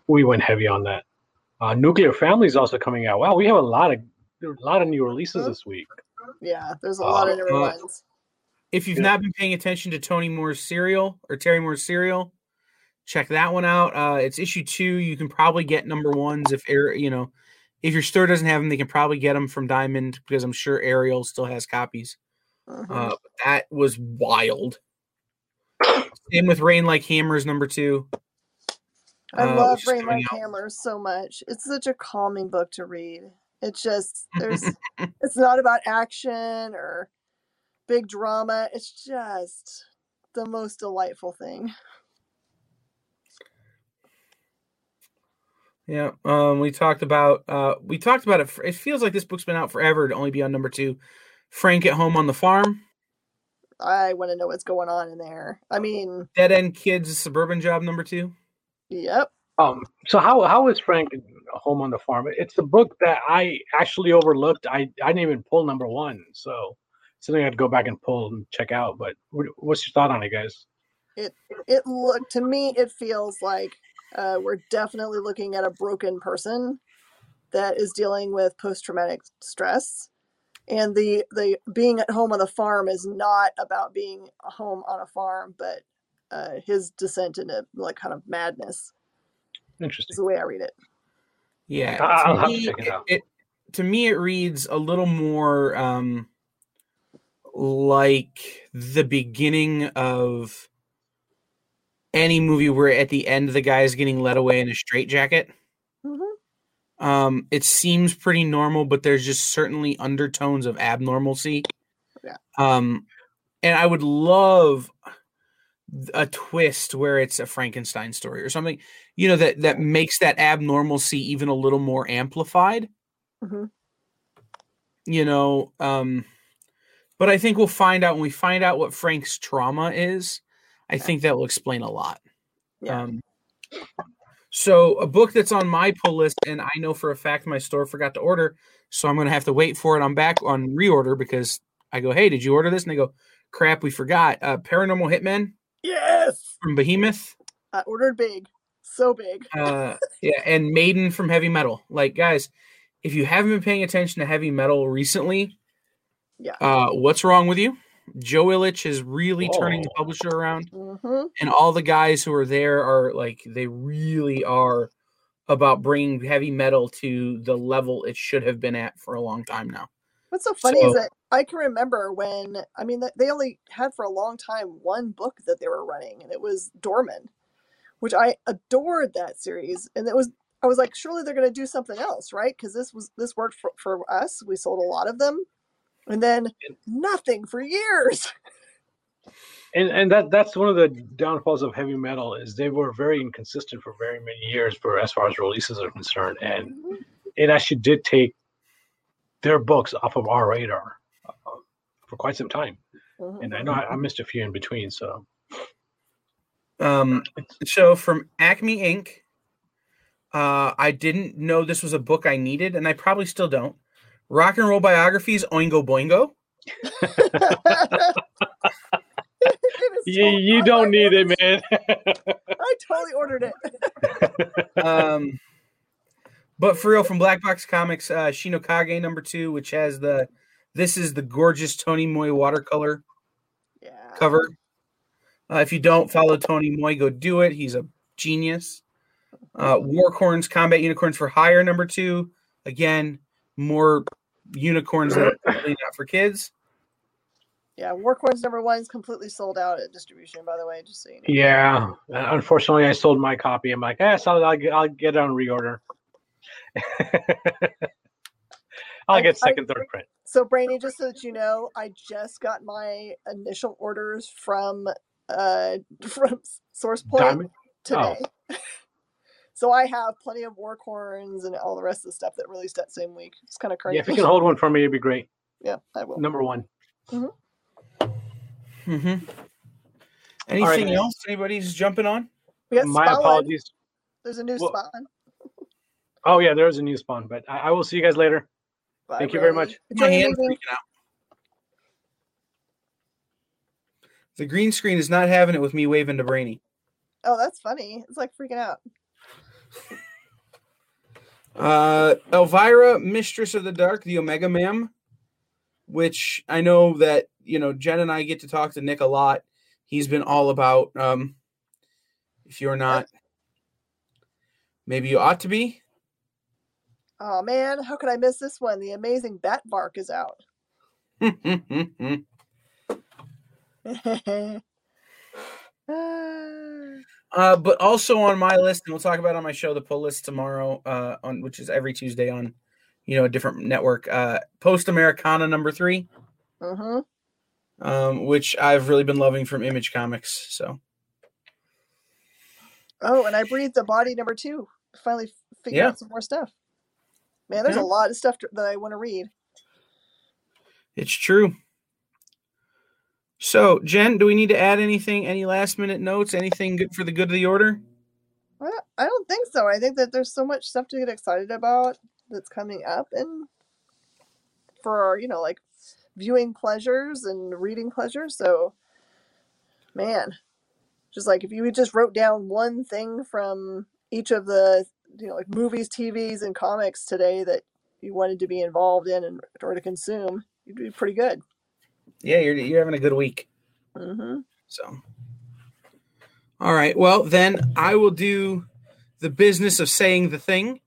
we went heavy on that. Uh, Nuclear Family is also coming out. Wow, we have a lot of a lot of new releases this week. Yeah, there's a lot of new uh, ones. If you've Yeah. not been paying attention to Tony Moore's serial or Terry Moore's serial, check that one out. Uh, it's issue two. You can probably get number ones if Air, you know, if your store doesn't have them, they can probably get them from Diamond because I'm sure Ariel still has copies. Mhm. Uh, that was wild. Same with Rain Like Hammers number two. I uh, love Rain Like out. Hammer so much. It's such a calming book to read. It's just there's it's not about action or big drama. It's just the most delightful thing. Yeah, um, we talked about uh, we talked about it. For, it feels like this book's been out forever to only be on number two. Frank at home on the farm. I want to know what's going on in there. I mean, Dead End Kids Suburban Job number two. yep. Um, so how how is Frank home on the farm? It's a book that I actually overlooked. I I didn't even pull number one, so something I'd go back and pull and check out. But what's your thought on it, guys? It it look to me it feels like uh, we're definitely looking at a broken person that is dealing with post traumatic stress. And the the being at home on the farm is not about being home on a farm, but uh, his descent into like kind of madness. Interesting. Is Interesting. the way I read it. Yeah, I'll to have to me, check it out. it- to me, it reads a little more um, like the beginning of any movie where at the end the guy is getting led away in a straitjacket. hmm Um, it seems pretty normal, but there's just certainly undertones of abnormalcy. Yeah. Um, and I would love a twist where it's a Frankenstein story or something, you know, that that makes that abnormalcy even a little more amplified. hmm You know, um, but I think we'll find out when we find out what Frank's trauma is. I think that will explain a lot. Yeah. Um, so a book that's on my pull list, and I know for a fact my store forgot to order, so I'm going to have to wait for it. I'm back on reorder because I go, "Hey, did you order this?" And they go, "Crap, we forgot." Uh, Paranormal Hitman from Behemoth, I ordered big, so big. uh, yeah, and Maiden from Heavy Metal. Like, guys, if you haven't been paying attention to heavy metal recently, Yeah. uh, what's wrong with you? Joe Illidge is really turning the publisher around. hmm and all the guys who are there are like they really are about bringing heavy metal to the level it should have been at for a long time now. What's so funny is So- that I can remember when I mean th- they only had for a long time one book that they were running, and it was Dorman, which I adored that series, and it was I was like, surely they're going to do something else, right? Because this was this worked for, for us. We sold a lot of them, and then nothing for years. and and that that's one of the downfalls of heavy metal is they were very inconsistent for very many years for as far as releases are concerned and mm-hmm. it actually did take their books off of our radar for quite some time Mhm. and i know I, I missed a few in between so Um, so from Acme Inc., uh, I didn't know this was a book I needed, and I probably still don't. Rock and roll biographies, Oingo Boingo. You, so you don't my need it list. man I totally ordered it. Um, but for real, from Black Box Comics, uh, Shinokage number two, which has the this is the gorgeous Tony Moy watercolor Yeah. cover. Uh, if you don't follow Tony Moy, go do it. He's a genius. Uh, Warcorns Combat Unicorns for Hire number two. Again, more unicorns that are probably not for kids. Yeah, Warcorns number one is completely sold out at distribution. By the way, just so you know. yeah uh, unfortunately i sold my copy i'm like yes i'll, I'll, get, I'll get it on reorder i'll I- get I- second third print So, Brainy, just so that you know, I just got my initial orders from uh from SourcePoint Diamond? today. so I have plenty of Warcorns and all the rest of the stuff that released that same week. It's kind of crazy. yeah if you can hold one for me it'd be great yeah, I will. number one Mm-hmm. Anything right. else? Anybody's jumping on? We got my Spawn. apologies There's a new Well- Spawn. Oh yeah, there is a new spawn, but I, I will see you guys later. Bye, thank you very much. My your hand's evening. freaking out. The green screen is not having it with me waving to Brainy. Oh, that's funny. It's like freaking out. Uh, Elvira, Mistress of the Dark, the Omega Ma'am, which I know that you know Jen and I get to talk to Nick a lot. He's been all about. Um, if you're not, maybe you ought to be. Oh man, how could I miss this one? The amazing Bat Bark is out. Uh, but also on my list, and we'll talk about it on my show, the pull list tomorrow, uh, on which is every Tuesday on, you know, a different network. Uh, Post Americana number three, Mhm. um, which I've really been loving from Image Comics. So Oh, and I breathed the body number two. Finally figured Yeah. out some more stuff. Man, there's Yeah. a lot of stuff to, that I want to read. It's true. So, Jen, do we need to add anything? Any last minute notes? Anything good for the good of the order? Well, I don't think so. I think that there's so much stuff to get excited about that's coming up, and for our, you know, like viewing pleasures and reading pleasures. So, man, just like if you just wrote down one thing from each of the you know like movies, TVs, and comics today that you wanted to be involved in and or to consume, you'd be pretty good. Yeah, you're you're having a good week. hmm So, All right. Well, then I will do the business of saying the thing,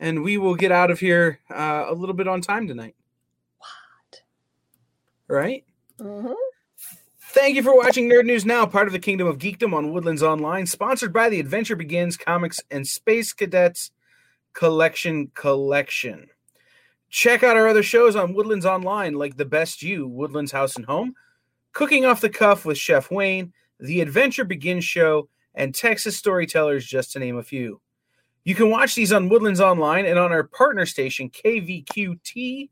and we will get out of here uh, a little bit on time tonight. What? Right? Mm-hmm. Thank you for watching Nerd News Now, part of the Kingdom of Geekdom on Woodlands Online, sponsored by the Adventure Begins Comics and Space Cadets Collection Collection. Check out our other shows on Woodlands Online, like The Best You, Woodlands House and Home, Cooking Off the Cuff with Chef Wayne, The Adventure Begins Show, and Texas Storytellers, just to name a few. You can watch these on Woodlands Online and on our partner station, KVQT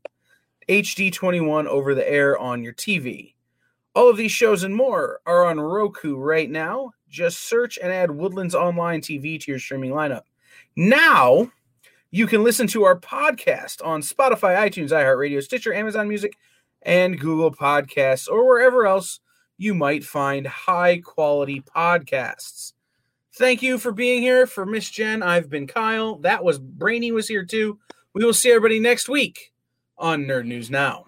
HD21, over the air on your TV. All of these shows and more are on Roku right now. Just search and add Woodlands Online TV to your streaming lineup. Now, you can listen to our podcast on Spotify, iTunes, iHeartRadio, Stitcher, Amazon Music, and Google Podcasts, or wherever else you might find high quality podcasts. Thank you for being here. For Miss Jen, I've been Kyle. That was Brainy was here too. We will see everybody next week on Nerd News Now.